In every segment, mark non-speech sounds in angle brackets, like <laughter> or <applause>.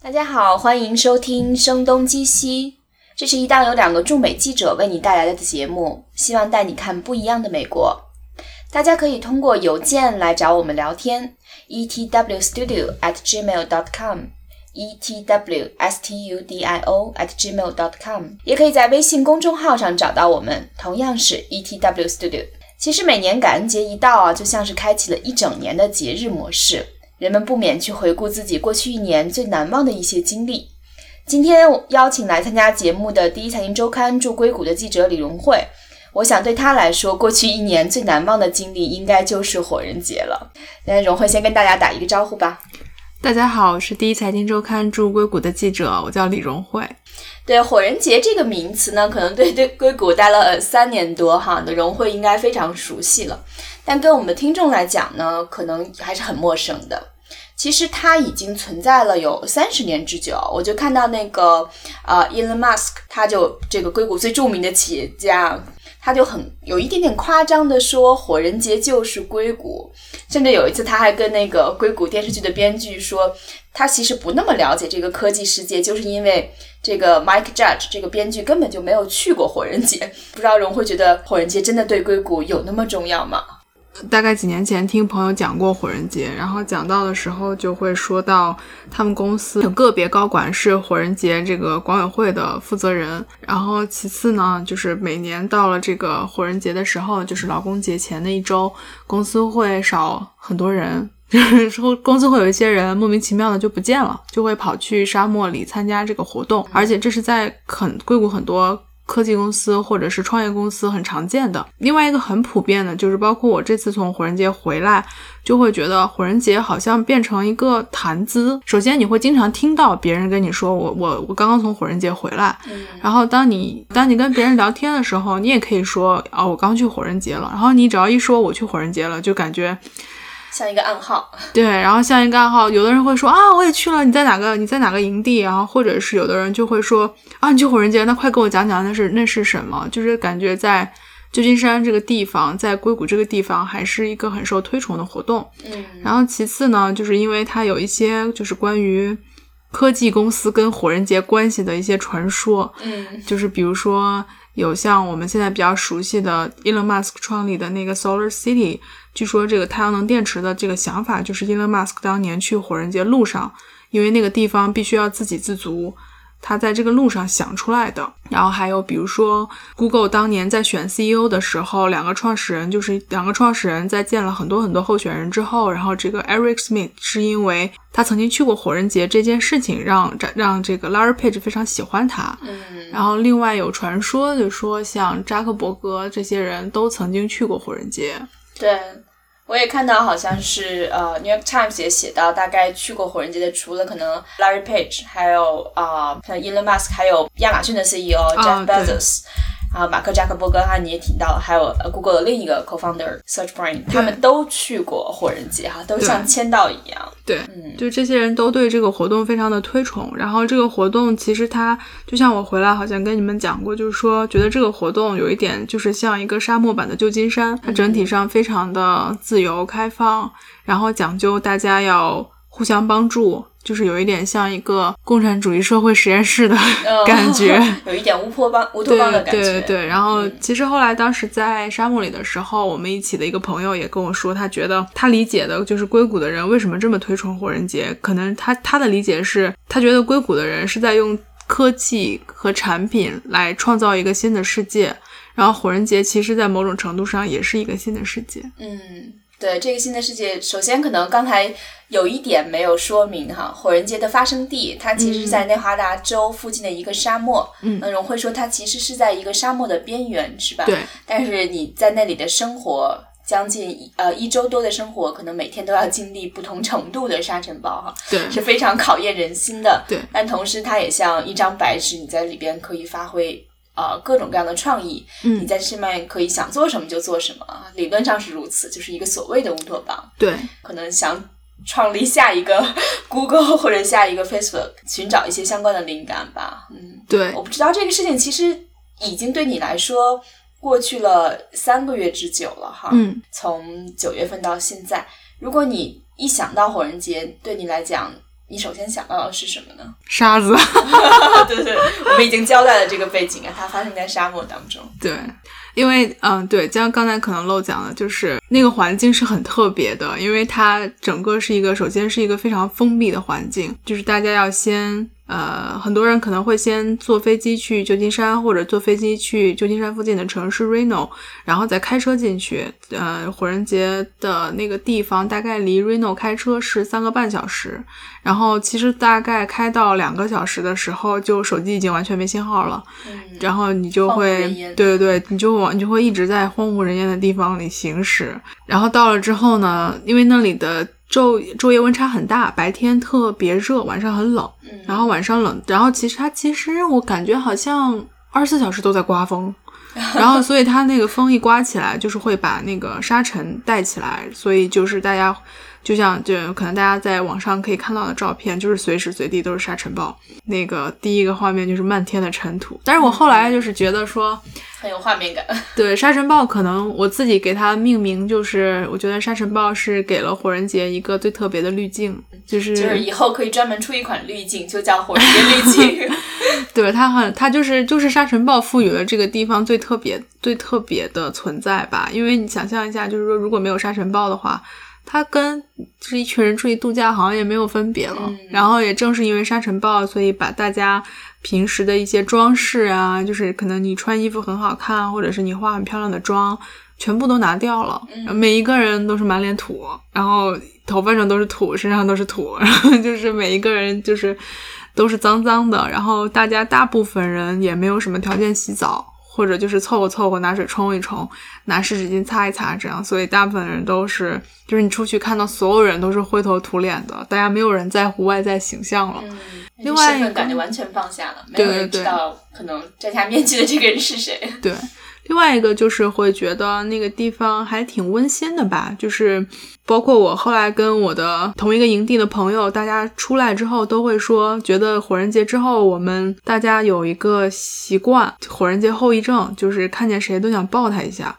大家好，欢迎收听《声东击西》，这是一档由两个驻美记者为你带来的节目，希望带你看不一样的美国。大家可以通过邮件来找我们聊天，etwstudio@gmail.com，etwstudio@gmail.com，也可以在微信公众号上找到我们，同样是 etwstudio。其实每年感恩节一到啊，就像是开启了一整年的节日模式。人们不免去回顾自己过去一年最难忘的一些经历。今天邀请来参加节目的第一财经周刊驻硅谷的记者李荣慧，我想对他来说，过去一年最难忘的经历应该就是火人节了。那荣慧先跟大家打一个招呼吧。大家好，我是第一财经周刊驻硅谷的记者，我叫李荣慧。对火人节这个名词呢，可能对对硅谷待了三年多哈的荣慧应该非常熟悉了。但跟我们的听众来讲呢，可能还是很陌生的。其实它已经存在了有三十年之久。我就看到那个呃，Elon Musk，他就这个硅谷最著名的企业家，他就很有一点点夸张的说，火人节就是硅谷。甚至有一次，他还跟那个硅谷电视剧的编剧说，他其实不那么了解这个科技世界，就是因为这个 Mike Judge 这个编剧根本就没有去过火人节。不知道荣会觉得火人节真的对硅谷有那么重要吗？大概几年前听朋友讲过火人节，然后讲到的时候就会说到他们公司有个别高管是火人节这个管委会的负责人，然后其次呢，就是每年到了这个火人节的时候，就是劳工节前的一周，公司会少很多人，就 <laughs> 是说公司会有一些人莫名其妙的就不见了，就会跑去沙漠里参加这个活动，而且这是在很硅谷很多。科技公司或者是创业公司很常见的，另外一个很普遍的就是，包括我这次从火人节回来，就会觉得火人节好像变成一个谈资。首先，你会经常听到别人跟你说：“我我我刚刚从火人节回来。”然后，当你当你跟别人聊天的时候，你也可以说：“哦，我刚去火人节了。”然后你只要一说我去火人节了，就感觉。像一个暗号，<laughs> 对，然后像一个暗号，有的人会说啊，我也去了，你在哪个？你在哪个营地？然后或者是有的人就会说啊，你去火人节，那快跟我讲讲那是那是什么？就是感觉在旧金山这个地方，在硅谷这个地方，还是一个很受推崇的活动。嗯，然后其次呢，就是因为它有一些就是关于科技公司跟火人节关系的一些传说。嗯，就是比如说。有像我们现在比较熟悉的 Elon Musk 创立的那个 Solar City，据说这个太阳能电池的这个想法就是 Elon Musk 当年去火人节路上，因为那个地方必须要自给自足。他在这个路上想出来的，然后还有比如说，Google 当年在选 CEO 的时候，两个创始人就是两个创始人在见了很多很多候选人之后，然后这个 Eric Smith 是因为他曾经去过火人节这件事情，让让这个 Larry Page 非常喜欢他。嗯，然后另外有传说就说，像扎克伯格这些人都曾经去过火人节。对。我也看到，好像是呃，《New York Times》也写到，大概去过火人节的，除了可能 Larry Page，还有啊，像 Elon Musk，还有亚马逊的 CEO Jeff Bezos。啊，马克扎克伯格，哈，你也提到了，还有 Google 的另一个 co-founder Serge Brin，他们都去过火人节，哈，都像签到一样。对，嗯，就这些人都对这个活动非常的推崇。然后这个活动其实它就像我回来好像跟你们讲过，就是说觉得这个活动有一点就是像一个沙漠版的旧金山，它整体上非常的自由开放，然后讲究大家要互相帮助。就是有一点像一个共产主义社会实验室的 <laughs> 感觉，<laughs> 有一点乌托邦乌托邦的感觉。对对对。然后其实后来当时在沙漠里的时候，我们一起的一个朋友也跟我说，他觉得他理解的就是硅谷的人为什么这么推崇火人节，可能他他的理解是，他觉得硅谷的人是在用科技和产品来创造一个新的世界，然后火人节其实在某种程度上也是一个新的世界。嗯。对这个新的世界，首先可能刚才有一点没有说明哈，火人节的发生地，它其实是在内华达州附近的一个沙漠。嗯，荣会说它其实是在一个沙漠的边缘，是吧？对。但是你在那里的生活，将近呃一周多的生活，可能每天都要经历不同程度的沙尘暴哈。对。是非常考验人心的。对。但同时，它也像一张白纸，你在里边可以发挥。啊，各种各样的创意，嗯，你在上面可以想做什么就做什么，理论上是如此，就是一个所谓的乌托邦。对，可能想创立下一个 <laughs> Google 或者下一个 Facebook，寻找一些相关的灵感吧。嗯，对，我不知道这个事情其实已经对你来说过去了三个月之久了哈。嗯，从九月份到现在，如果你一想到火人节，对你来讲，你首先想到的是什么呢？<laughs> 沙子。<laughs> 对对，我们已经交代了这个背景啊，它发生在沙漠当中。对，因为嗯，对，像刚才可能漏讲了，就是那个环境是很特别的，因为它整个是一个，首先是一个非常封闭的环境，就是大家要先。呃，很多人可能会先坐飞机去旧金山，或者坐飞机去旧金山附近的城市 Reno，然后再开车进去。呃，火人节的那个地方大概离 Reno 开车是三个半小时，然后其实大概开到两个小时的时候，就手机已经完全没信号了。嗯，然后你就会，对对对，你就往你就会一直在荒无人烟的地方里行驶。然后到了之后呢，因为那里的。昼昼夜温差很大，白天特别热，晚上很冷。然后晚上冷，然后其实它其实我感觉好像二十四小时都在刮风，<laughs> 然后所以它那个风一刮起来，就是会把那个沙尘带起来，所以就是大家。就像就可能大家在网上可以看到的照片，就是随时随地都是沙尘暴。那个第一个画面就是漫天的尘土。但是我后来就是觉得说很有画面感。对沙尘暴，可能我自己给它命名，就是我觉得沙尘暴是给了火人节一个最特别的滤镜，就是就是以后可以专门出一款滤镜，就叫火人节滤镜。<laughs> 对它很，它就是就是沙尘暴赋予了这个地方最特别最特别的存在吧。因为你想象一下，就是说如果没有沙尘暴的话。它跟就是一群人出去度假好像也没有分别了，然后也正是因为沙尘暴，所以把大家平时的一些装饰啊，就是可能你穿衣服很好看，或者是你化很漂亮的妆，全部都拿掉了，每一个人都是满脸土，然后头发上都是土，身上都是土，然后就是每一个人就是都是脏脏的，然后大家大部分人也没有什么条件洗澡。或者就是凑合凑合拿水冲一冲，拿湿纸巾擦一擦，这样，所以大部分人都是，就是你出去看到所有人都是灰头土脸的，大家没有人在乎外在形象了。嗯，另外身份感觉完全放下了，没有人知道可能摘下面 <laughs> 具的这个人是谁。对。另外一个就是会觉得那个地方还挺温馨的吧，就是包括我后来跟我的同一个营地的朋友，大家出来之后都会说，觉得火人节之后我们大家有一个习惯，火人节后遗症就是看见谁都想抱他一下，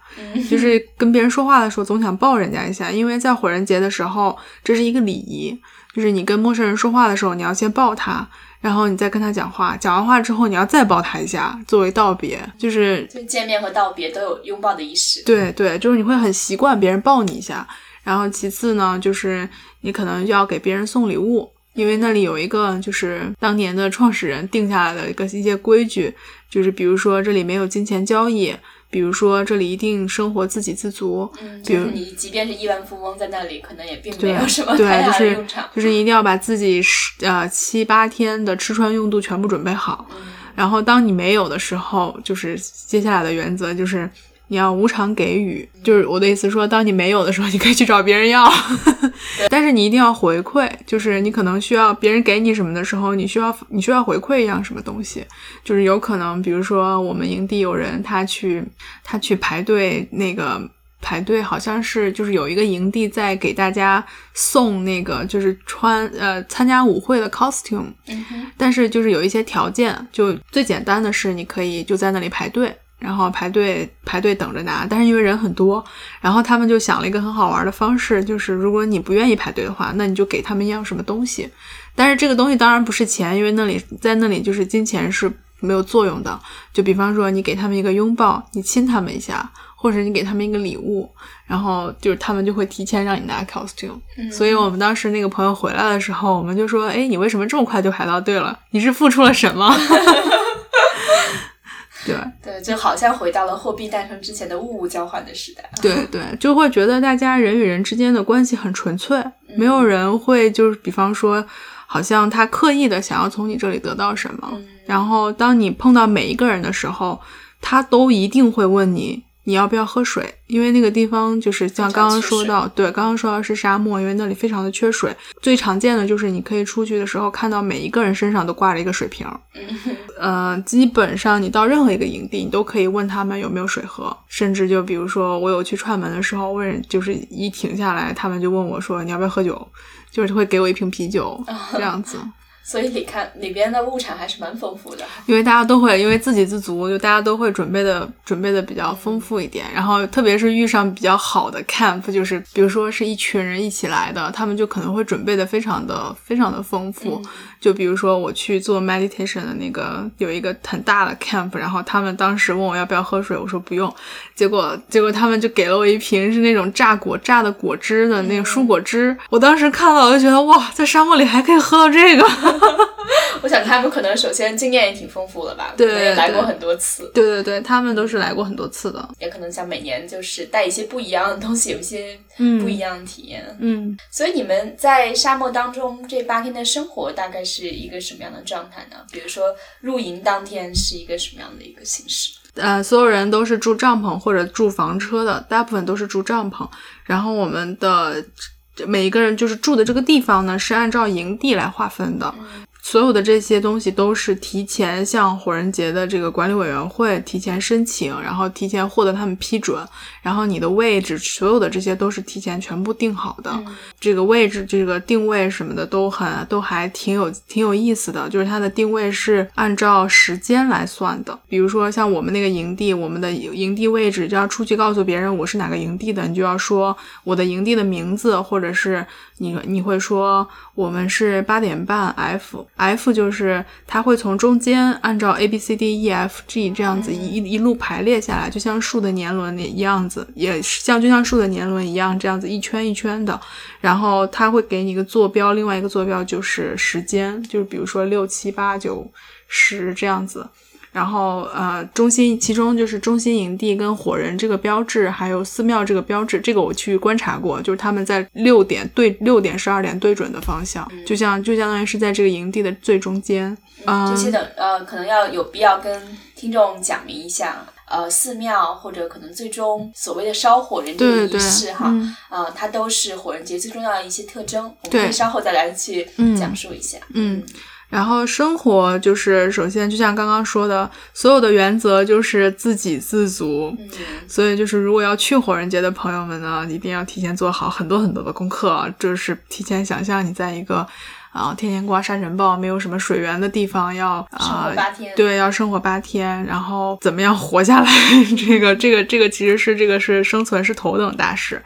就是跟别人说话的时候总想抱人家一下，因为在火人节的时候这是一个礼仪，就是你跟陌生人说话的时候你要先抱他。然后你再跟他讲话，讲完话之后你要再抱他一下，作为道别，就是就见面和道别都有拥抱的仪式。对对，就是你会很习惯别人抱你一下。然后其次呢，就是你可能要给别人送礼物，因为那里有一个就是当年的创始人定下来的一个一些规矩，就是比如说这里没有金钱交易。比如说，这里一定生活自给自足。嗯，就是你即便是亿万富翁，在那里可能也并没有什么太大的用场。就是一定要把自己十呃七八天的吃穿用度全部准备好。然后当你没有的时候，就是接下来的原则就是。你要无偿给予，就是我的意思说，当你没有的时候，你可以去找别人要，<laughs> 但是你一定要回馈，就是你可能需要别人给你什么的时候，你需要你需要回馈一样什么东西，就是有可能，比如说我们营地有人他去他去排队那个排队，好像是就是有一个营地在给大家送那个就是穿呃参加舞会的 costume，但是就是有一些条件，就最简单的是你可以就在那里排队。然后排队排队等着拿，但是因为人很多，然后他们就想了一个很好玩的方式，就是如果你不愿意排队的话，那你就给他们要什么东西。但是这个东西当然不是钱，因为那里在那里就是金钱是没有作用的。就比方说你给他们一个拥抱，你亲他们一下，或者你给他们一个礼物，然后就是他们就会提前让你拿 costume。所以我们当时那个朋友回来的时候，我们就说：“哎，你为什么这么快就排到队了？你是付出了什么？” <laughs> 对对，就好像回到了货币诞生之前的物物交换的时代。对对，就会觉得大家人与人之间的关系很纯粹，没有人会就是比方说，好像他刻意的想要从你这里得到什么。然后当你碰到每一个人的时候，他都一定会问你。你要不要喝水？因为那个地方就是像刚刚说到，对，刚刚说到是沙漠，因为那里非常的缺水。最常见的就是你可以出去的时候看到每一个人身上都挂着一个水瓶。呃，基本上你到任何一个营地，你都可以问他们有没有水喝。甚至就比如说我有去串门的时候，问就是一停下来，他们就问我说你要不要喝酒，就是会给我一瓶啤酒 <laughs> 这样子。所以你看里边的物产还是蛮丰富的。因为大家都会因为自给自足，就大家都会准备的准备的比较丰富一点。然后特别是遇上比较好的 camp，就是比如说是一群人一起来的，他们就可能会准备的非常的非常的丰富。就比如说我去做 meditation 的那个有一个很大的 camp，然后他们当时问我要不要喝水，我说不用。结果结果他们就给了我一瓶是那种榨果榨的果汁的那个蔬果汁。我当时看到我就觉得哇，在沙漠里还可以喝到这个。<laughs> 我想他们可能首先经验也挺丰富了吧，对，也来过很多次。对对对，他们都是来过很多次的，也可能想每年就是带一些不一样的东西，有一些不一样的体验。嗯，所以你们在沙漠当中这八天的生活大概是一个什么样的状态呢？比如说露营当天是一个什么样的一个形式？呃，所有人都是住帐篷或者住房车的，大部分都是住帐篷。然后我们的每一个人就是住的这个地方呢，是按照营地来划分的。所有的这些东西都是提前向火人节的这个管理委员会提前申请，然后提前获得他们批准，然后你的位置，所有的这些都是提前全部定好的。这个位置、这个定位什么的都很都还挺有挺有意思的，就是它的定位是按照时间来算的。比如说像我们那个营地，我们的营地位置就要出去告诉别人我是哪个营地的，你就要说我的营地的名字，或者是你你会说我们是八点半 F。F 就是它会从中间按照 A B C D E F G 这样子一一路排列下来，就像树的年轮一样子，也像就像树的年轮一样这样子一圈一圈的。然后它会给你一个坐标，另外一个坐标就是时间，就是比如说六七八九十这样子。然后，呃，中心其中就是中心营地跟火人这个标志，还有寺庙这个标志，这个我去观察过，就是他们在六点对六点十二点对准的方向，就像就相当于是在这个营地的最中间。这些的呃，可能要有必要跟听众讲明一下，呃，寺庙或者可能最终所谓的烧火人这个仪式哈，啊，它都是火人节最重要的一些特征，我们可以稍后再来去讲述一下。嗯。然后生活就是，首先就像刚刚说的，所有的原则就是自给自足。所以就是，如果要去火人节的朋友们呢，一定要提前做好很多很多的功课，就是提前想象你在一个。啊，天天刮沙尘暴，没有什么水源的地方，要啊，对，要生活八天，然后怎么样活下来？<laughs> 这个，这个，这个其实是这个是生存是头等大事。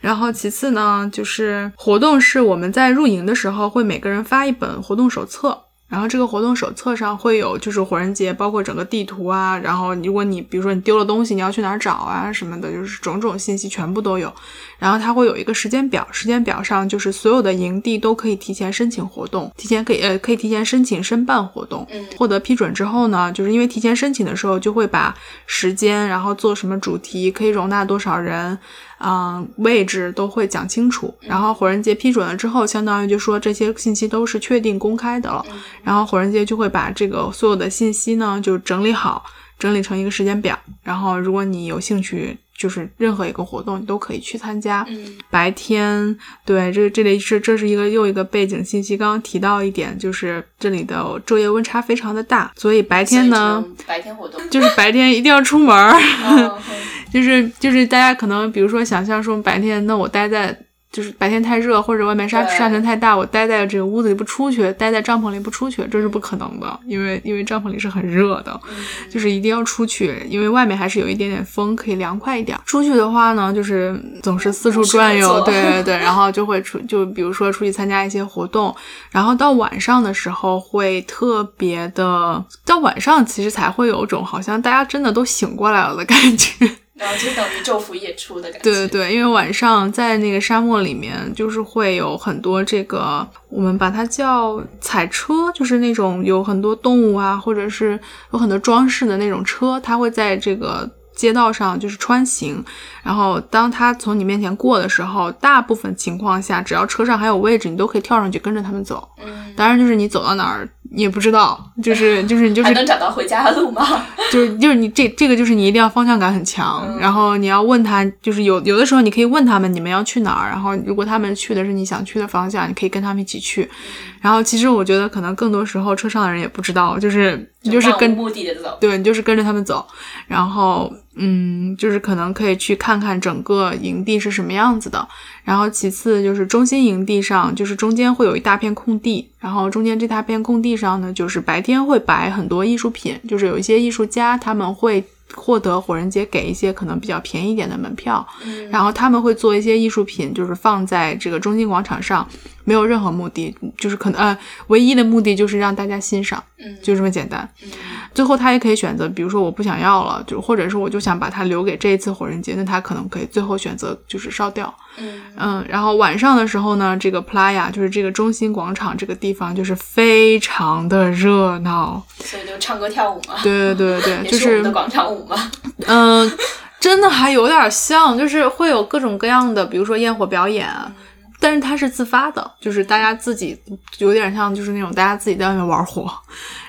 然后其次呢，就是活动是我们在入营的时候会每个人发一本活动手册。然后这个活动手册上会有，就是火人节，包括整个地图啊。然后如果你比如说你丢了东西，你要去哪儿找啊什么的，就是种种信息全部都有。然后它会有一个时间表，时间表上就是所有的营地都可以提前申请活动，提前可以呃可以提前申请申办活动。获得批准之后呢，就是因为提前申请的时候就会把时间，然后做什么主题，可以容纳多少人。嗯，位置都会讲清楚，然后火人节批准了之后，相当于就说这些信息都是确定公开的了，然后火人节就会把这个所有的信息呢就整理好，整理成一个时间表，然后如果你有兴趣。就是任何一个活动你都可以去参加。白天，对，这这里是这是一个又一个背景信息。刚刚提到一点，就是这里的昼夜温差非常的大，所以白天呢，白天活动就是白天一定要出门儿，<laughs> 就是就是大家可能比如说想象说白天，那我待在。就是白天太热，或者外面沙沙尘太大，我待在这个屋子里不出去，待在帐篷里不出去，这是不可能的，因为因为帐篷里是很热的，就是一定要出去，因为外面还是有一点点风，可以凉快一点。出去的话呢，就是总是四处转悠，对对对，<laughs> 然后就会出，就比如说出去参加一些活动，然后到晚上的时候会特别的，到晚上其实才会有种好像大家真的都醒过来了的感觉。然后就等于昼伏夜出的感觉。对对对，因为晚上在那个沙漠里面，就是会有很多这个，我们把它叫彩车，就是那种有很多动物啊，或者是有很多装饰的那种车，它会在这个街道上就是穿行。然后当他从你面前过的时候，大部分情况下，只要车上还有位置，你都可以跳上去跟着他们走。嗯，当然就是你走到哪儿。你也不知道，就是就是你就是 <laughs> 还能找到回家的路吗？<laughs> 就是就是你这这个就是你一定要方向感很强，然后你要问他，就是有有的时候你可以问他们你们要去哪儿，然后如果他们去的是你想去的方向，你可以跟他们一起去。然后其实我觉得可能更多时候车上的人也不知道，就是你就是跟目的的走，对你就是跟着他们走，然后嗯，就是可能可以去看看整个营地是什么样子的。然后其次就是中心营地上，就是中间会有一大片空地，然后中间这大片空地上呢，就是白天会摆很多艺术品，就是有一些艺术家他们会。获得火人节给一些可能比较便宜一点的门票，然后他们会做一些艺术品，就是放在这个中心广场上，没有任何目的，就是可能呃，唯一的目的就是让大家欣赏，就这么简单。最后他也可以选择，比如说我不想要了，就或者是我就想把它留给这一次火人节，那他可能可以最后选择就是烧掉。嗯然后晚上的时候呢，这个 Playa 就是这个中心广场这个地方就是非常的热闹，所以就唱歌跳舞嘛。对对对对，<laughs> 就是广场舞嘛。<laughs> 嗯，真的还有点像，就是会有各种各样的，比如说焰火表演。但是它是自发的，就是大家自己有点像，就是那种大家自己在外面玩火，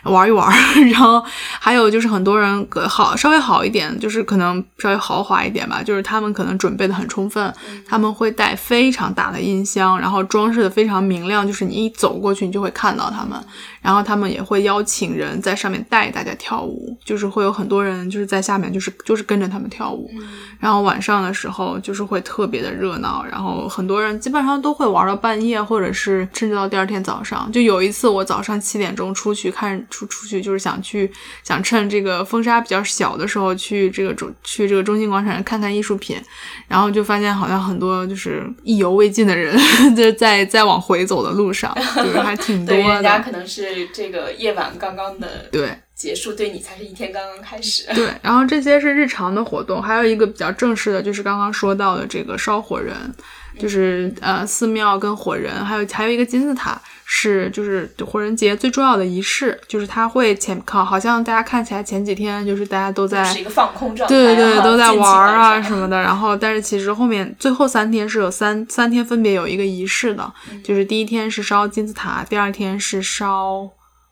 玩一玩。<laughs> 然后还有就是很多人好稍微好一点，就是可能稍微豪华一点吧，就是他们可能准备的很充分，他们会带非常大的音箱，然后装饰的非常明亮，就是你一走过去你就会看到他们。然后他们也会邀请人在上面带大家跳舞，就是会有很多人就是在下面就是就是跟着他们跳舞。然后晚上的时候就是会特别的热闹，然后很多人基本上都会玩到半夜，或者是甚至到第二天早上。就有一次我早上七点钟出去看出出去，就是想去想趁这个风沙比较小的时候去这个中去这个中心广场看看艺术品，然后就发现好像很多就是意犹未尽的人就 <laughs> 在在往回走的路上，就是还挺多的。人家可能是这个夜晚刚刚的对。结束对你才是一天刚刚开始。对，然后这些是日常的活动，还有一个比较正式的，就是刚刚说到的这个烧火人，就是呃寺庙跟火人，还有还有一个金字塔，是就是火人节最重要的仪式，就是他会前靠，好像大家看起来前几天就是大家都在是一个放空状态，对对，都在玩啊什么的，然后但是其实后面最后三天是有三三天分别有一个仪式的，就是第一天是烧金字塔，第二天是烧。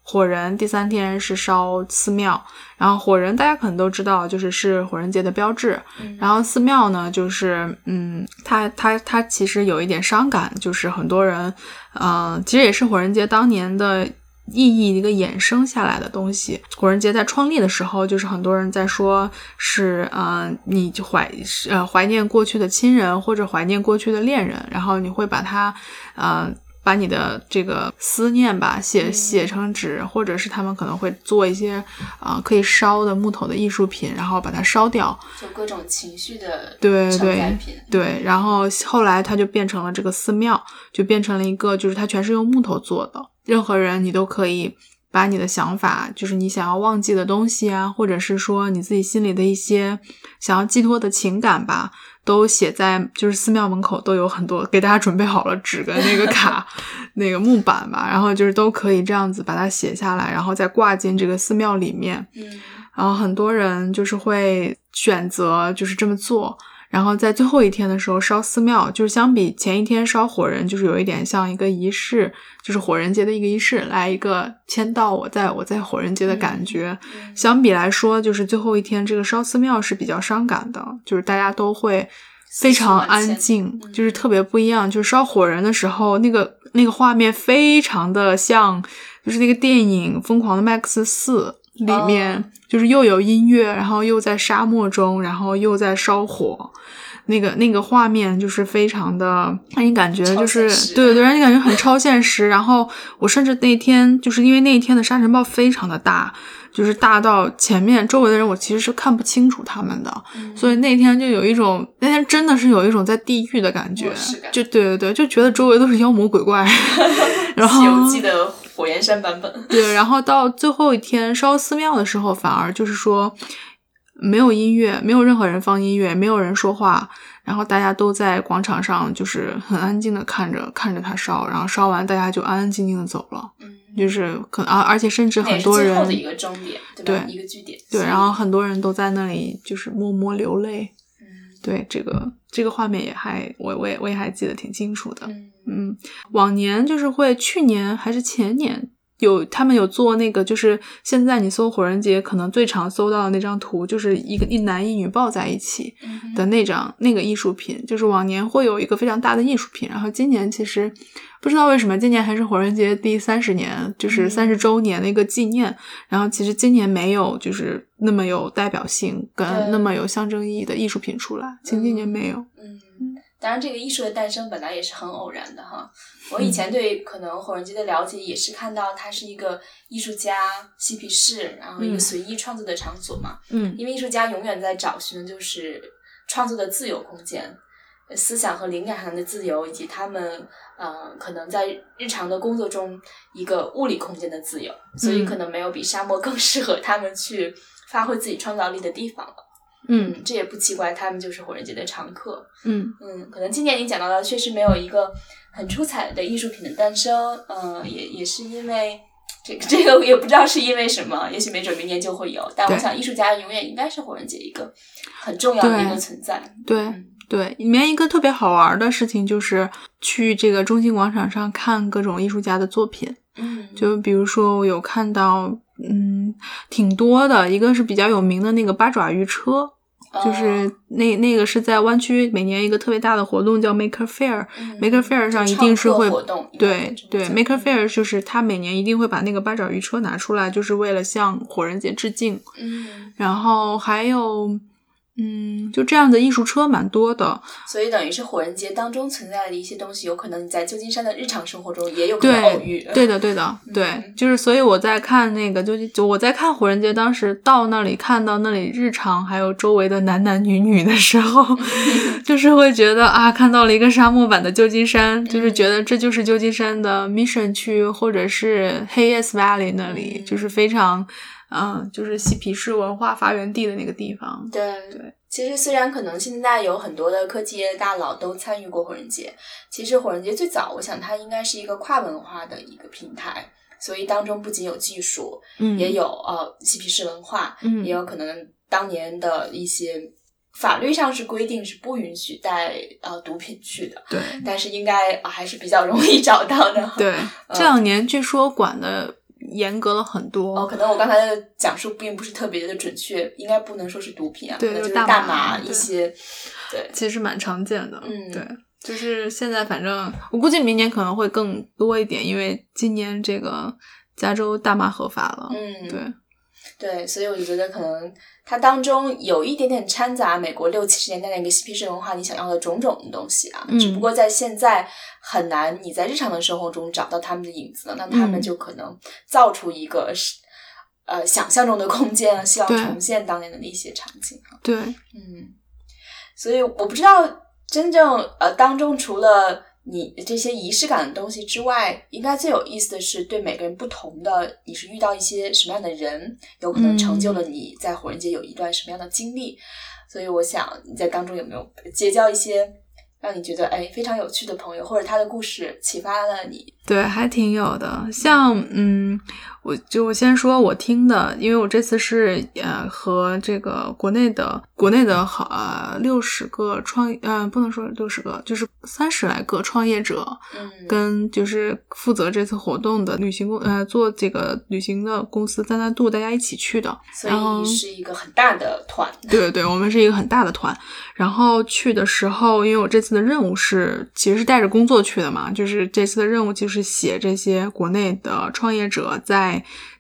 火人第三天是烧寺庙，然后火人大家可能都知道，就是是火人节的标志。然后寺庙呢，就是嗯，它它它其实有一点伤感，就是很多人，嗯，其实也是火人节当年的意义一个衍生下来的东西。火人节在创立的时候，就是很多人在说是，嗯，你怀呃怀念过去的亲人或者怀念过去的恋人，然后你会把它，嗯。把你的这个思念吧写写成纸，或者是他们可能会做一些啊可以烧的木头的艺术品，然后把它烧掉，就各种情绪的对对对，然后后来它就变成了这个寺庙，就变成了一个就是它全是用木头做的，任何人你都可以把你的想法，就是你想要忘记的东西啊，或者是说你自己心里的一些想要寄托的情感吧。都写在就是寺庙门口都有很多给大家准备好了纸跟那个 <laughs> 卡，那个木板吧，然后就是都可以这样子把它写下来，然后再挂进这个寺庙里面。嗯，然后很多人就是会选择就是这么做。然后在最后一天的时候烧寺庙，就是相比前一天烧火人，就是有一点像一个仪式，就是火人节的一个仪式，来一个签到我在我在火人节的感觉。相比来说，就是最后一天这个烧寺庙是比较伤感的，就是大家都会非常安静，就是特别不一样。就是烧火人的时候，那个那个画面非常的像，就是那个电影《疯狂的麦克斯四》里面。就是又有音乐，然后又在沙漠中，然后又在烧火，那个那个画面就是非常的让你感觉就是对对，让你感觉很超现实。然后我甚至那天就是因为那一天的沙尘暴非常的大，就是大到前面周围的人我其实是看不清楚他们的，所以那天就有一种那天真的是有一种在地狱的感觉，就对对对，就觉得周围都是妖魔鬼怪。<laughs> 然后。西游记的。火焰山版本对，然后到最后一天烧寺庙的时候，反而就是说没有音乐，没有任何人放音乐，没有人说话，然后大家都在广场上，就是很安静的看着看着他烧，然后烧完大家就安安静静的走了。嗯，就是可而而且甚至很多人的一个终点，对一个据点。对，然后很多人都在那里就是默默流泪。对这个这个画面也还我我也我也还记得挺清楚的，嗯，往年就是会去年还是前年有他们有做那个，就是现在你搜火人节，可能最常搜到的那张图，就是一个一男一女抱在一起的那张那个艺术品，就是往年会有一个非常大的艺术品，然后今年其实不知道为什么，今年还是火人节第三十年，就是三十周年的一个纪念，然后其实今年没有就是那么有代表性跟那么有象征意义的艺术品出来，前几年没有。嗯，当然这个艺术的诞生本来也是很偶然的哈。我以前对可能火人节的了解也是看到它是一个艺术家嬉皮士，然后一个随意创作的场所嘛。嗯，因为艺术家永远在找寻就是创作的自由空间，思想和灵感上的自由，以及他们呃可能在日常的工作中一个物理空间的自由，所以可能没有比沙漠更适合他们去发挥自己创造力的地方了。嗯这也不奇怪，他们就是火人节的常客。嗯嗯，可能今年你讲到的确实没有一个很出彩的艺术品的诞生，嗯、也也是因为这个这个也不知道是因为什么，也许没准明年就会有。但我想，艺术家永远应该是火人节一个很重要的一个存在。对嗯对，里面一个特别好玩的事情就是去这个中心广场上看各种艺术家的作品。嗯，就比如说，我有看到，嗯，挺多的。一个是比较有名的那个八爪鱼车，就是哦那那个是在湾区每年一个特别大的活动叫 Maker Fair。嗯 Maker Fair 上一定是会对对嗯，Maker Fair 就是他每年一定会把那个八爪鱼车拿出来，就是为了向火人节致敬。嗯，然后还有，嗯，就这样的艺术车蛮多的。所以等于是火人节当中存在的一些东西，有可能你在旧金山的日常生活中也有可能偶遇。对，对的，对的，<laughs> 对，嗯就是所以我在看那个，就就我在看火人节，当时到那里看到那里日常还有周围的男男女女的时候，<laughs> 就是会觉得啊，看到了一个沙漠版的旧金山，就是觉得这就是旧金山的 Mission 区或者是 Hayes Valley 那里，嗯就是非常，嗯、就是嬉皮士文化发源地的那个地方。对对，其实虽然可能现在有很多的科技业大佬都参与过火人节，其实火人节最早，我想它应该是一个跨文化的一个平台，所以当中不仅有技术，嗯，也有呃嬉皮士文化，嗯也有可能当年的一些法律上是规定是不允许带呃毒品去的，对。但是应该、呃还是比较容易找到的。对，这两年据说管的严格了很多。哦，可能我刚才的讲述并不是特别的准确，应该不能说是毒品啊，对就是就是大麻一些，对，其实蛮常见的，嗯对，就是现在反正我估计明年可能会更多一点，因为今年这个加州大麻合法了，嗯，对，对，所以我就觉得可能它当中有一点点掺杂美国六七十年代那个嬉皮士文化你想要的种种的东西啊，嗯只不过在现在很难你在日常的生活中找到他们的影子了，那他们嗯。就可能造出一个是呃想象中的空间，希望重现当年的那些场景啊。对，嗯，所以我不知道真正呃当中除了你这些仪式感的东西之外，应该最有意思的是对每个人不同的，你是遇到一些什么样的人，有可能成就了你在火人节有一段什么样的经历。所以我想你在当中有没有结交一些让你觉得哎非常有趣的朋友，或者他的故事启发了你？对，还挺有的。像嗯，我就我先说我听的，因为我这次是呃和这个国内的国内的好呃六十个创呃不能说六十个，就是三十来个创业者，嗯，跟就是负责这次活动的旅行公呃做这个旅行的公司三三度大家一起去的。所以是一个很大的团。对对对，我们是一个很大的团。然后去的时候，因为我这次的任务是其实是带着工作去的嘛，就是这次的任务就是写这些国内的创业者在。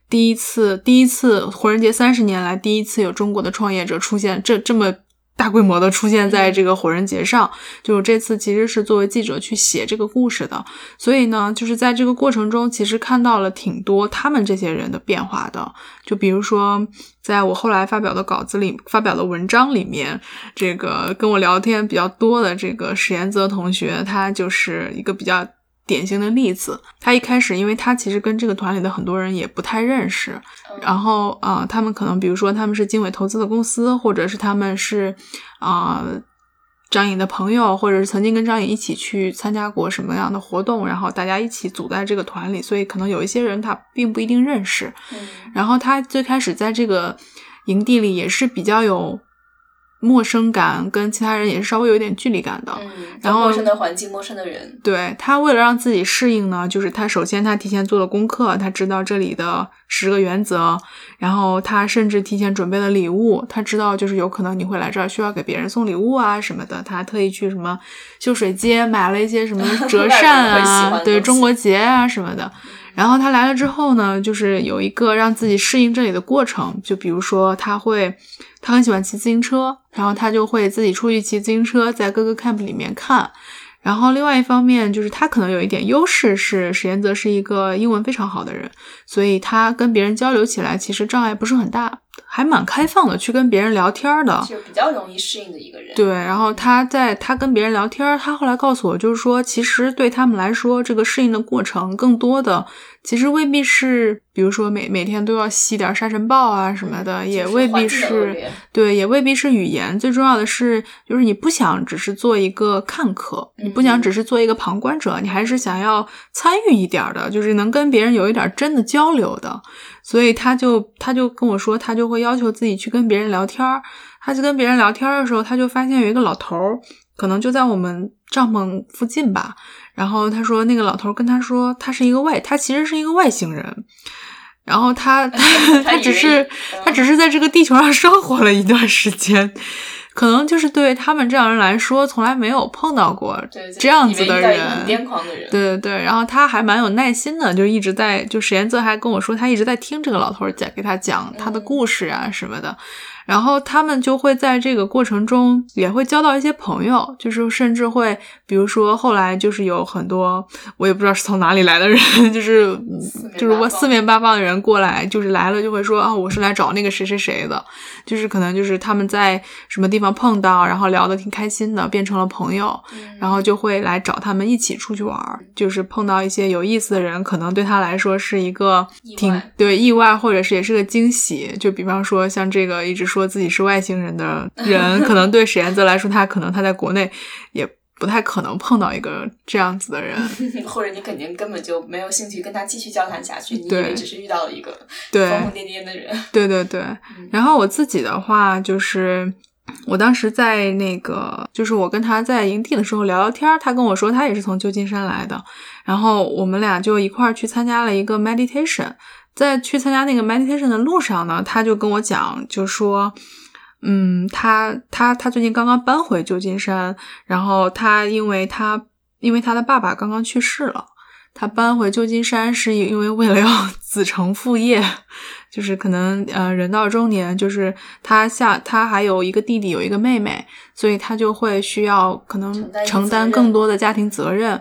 第一次，第一次火人节三十年来第一次有中国的创业者出现，这这么大规模的出现在这个火人节上，就是这次其实是作为记者去写这个故事的，所以呢，就是在这个过程中，其实看到了挺多他们这些人的变化的。就比如说，在我后来发表的稿子里、发表的文章里面，这个跟我聊天比较多的这个史延泽同学，他就是一个比较。典型的例子，他一开始，因为他其实跟这个团里的很多人也不太认识，嗯然后啊、呃他们可能比如说他们是经纬投资的公司，或者是他们是啊、呃张颖的朋友，或者是曾经跟张颖一起去参加过什么样的活动，然后大家一起组在这个团里，所以可能有一些人他并不一定认识。嗯然后他最开始在这个营地里也是比较有陌生感，跟其他人也是稍微有一点距离感的。嗯，然后陌生的环境，陌生的人，对他为了让自己适应呢，就是他首先他提前做了功课，他知道这里的十个原则，然后他甚至提前准备了礼物，他知道就是有可能你会来这儿需要给别人送礼物啊什么的，他还特意去什么秀水街买了一些什么 <laughs> 折扇啊对中国结啊什么的。然后他来了之后呢，就是有一个让自己适应这里的过程，就比如说他会，他很喜欢骑自行车，然后他就会自己出去骑自行车，在各个 camp 里面看。然后另外一方面就是他可能有一点优势是史延泽是一个英文非常好的人，所以他跟别人交流起来其实障碍不是很大，还蛮开放的去跟别人聊天的。就比较容易适应的一个人。对，然后他在他跟别人聊天，他后来告诉我，就是说，其实对他们来说，这个适应的过程更多的，其实未必是，比如说每每天都要吸点沙尘暴啊什么的，也未必是，对，也未必是语言。最重要的是，就是你不想只是做一个看客，你不想嗯只是做一个旁观者，你还是想要参与一点的，就是能跟别人有一点真的交流的。所以他就他就跟我说，他就会要求自己去跟别人聊天儿。他就跟别人聊天的时候，他就发现有一个老头儿，可能就在我们帐篷附近吧。然后他说，那个老头跟他说，他是一个外，他其实是一个外星人。然后他他 <laughs> 他只是嗯他只是在这个地球上生活了一段时间，可能就是对他们这样人来说，从来没有碰到过这样子的人。癫狂的人，对对对，然后他还蛮有耐心的，就一直在，就史岩泽还跟我说，他一直在听这个老头讲，给他讲他的嗯故事啊什么的。然后他们就会在这个过程中也会交到一些朋友，就是甚至会，比如说后来就是有很多我也不知道是从哪里来的人，就是就是我四面八方的人过来，就是来了就会说啊，我是来找那个谁谁谁的，就是可能就是他们在什么地方碰到，然后聊得挺开心的，变成了朋友，嗯然后就会来找他们一起出去玩，就是碰到一些有意思的人，可能对他来说是一个挺意对意外，或者是也是个惊喜。就比方说像这个一直说自己是外星人的人，可能对史彦泽来说，他可能他在国内也不太可能碰到一个这样子的人。<laughs> 或者你肯定根本就没有兴趣跟他继续交谈下去，你以对为只是遇到了一个对疯疯癫癫的人。对对对，然后我自己的话就是。我当时在那个，就是我跟他在营地的时候聊聊天儿，他跟我说他也是从旧金山来的，然后我们俩就一块儿去参加了一个 meditation，在去参加那个 meditation 的路上呢，他就跟我讲，就说，嗯，他他他最近刚刚搬回旧金山，然后他因为他因为他的爸爸刚刚去世了，他搬回旧金山是因为为了要 <laughs> 子承父业，就是可能呃人到中年，就是他下他还有一个弟弟有一个妹妹，所以他就会需要可能承担更多的家庭责任。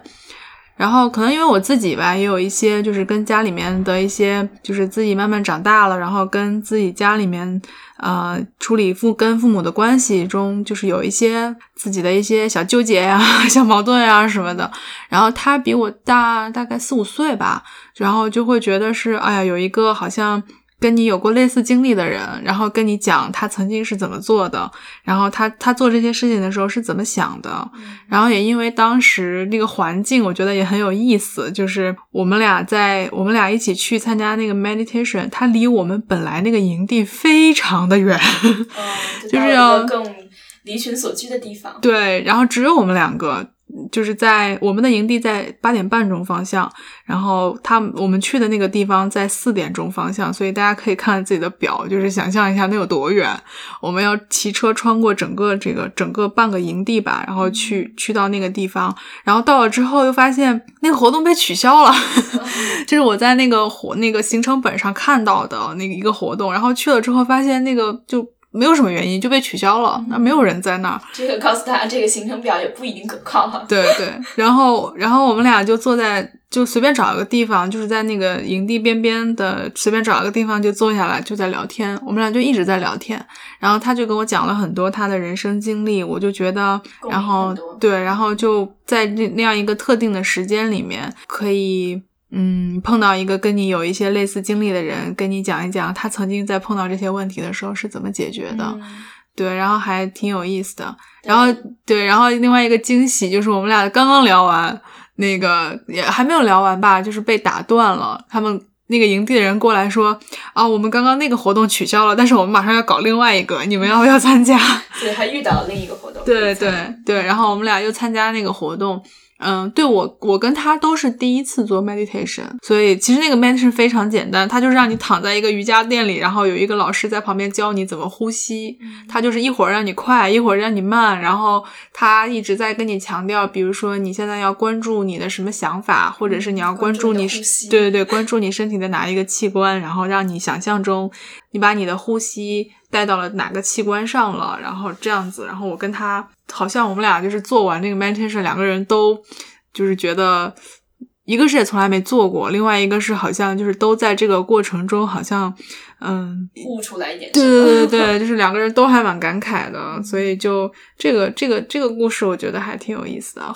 然后可能因为我自己吧，也有一些就是跟家里面的一些，就是自己慢慢长大了，然后跟自己家里面呃处理父跟父母的关系中，就是有一些自己的一些小纠结呀、<laughs> 小矛盾呀什么的。然后他比我大大概四五岁吧，然后就会觉得是，哎呀，有一个好像跟你有过类似经历的人，然后跟你讲他曾经是怎么做的，然后他他做这些事情的时候是怎么想的，然后也因为当时那个环境，我觉得也很有意思，就是我们俩在我们俩一起去参加那个 meditation，它离我们本来那个营地非常的远，<laughs> 就是要更离群所居的地方。对，然后只有我们两个，就是在我们的营地在八点半钟方向，然后他我们去的那个地方在四点钟方向，所以大家可以看看自己的表，就是想象一下那有多远。我们要骑车穿过整个这个整个半个营地吧，然后去去到那个地方，然后到了之后又发现那个活动被取消了，<laughs> 就是我在那个活那个行程本上看到的那个一个活动，然后去了之后发现那个就。没有什么原因就被取消了，那没有人在那儿，这个告诉他，这个行程表也不一定可靠了。对对，然后然后我们俩就坐在就随便找一个地方，就是在那个营地边边的随便找一个地方就坐下来就在聊天，我们俩就一直在聊天，然后他就跟我讲了很多他的人生经历，我就觉得，然后对，然后就在那那样一个特定的时间里面可以。嗯，碰到一个跟你有一些类似经历的人，跟你讲一讲他曾经在碰到这些问题的时候是怎么解决的，嗯对，然后还挺有意思的。然后对，然后另外一个惊喜就是我们俩刚刚聊完，那个也还没有聊完吧，就是被打断了。他们那个营地的人过来说啊，我们刚刚那个活动取消了，但是我们马上要搞另外一个，你们要不要参加？对还遇到了另一个活动。<laughs> 对对对，然后我们俩又参加那个活动。嗯，对我，我跟他都是第一次做 meditation，所以其实那个 meditation 非常简单，他就是让你躺在一个瑜伽垫里，然后有一个老师在旁边教你怎么呼吸，他就是一会儿让你快，一会儿让你慢，然后他一直在跟你强调，比如说你现在要关注你的什么想法，或者是你要关注你，对对对，关注你身体的哪一个器官，然后让你想象中你把你的呼吸带到了哪个器官上了，然后这样子，然后我跟他。好像我们俩就是做完那个 meditation，两个人都就是觉得，一个是也从来没做过，另外一个是好像就是都在这个过程中，好像嗯悟出来一点。对对对 <laughs> 对，就是两个人都还蛮感慨的，所以就这个这个这个故事，我觉得还挺有意思的。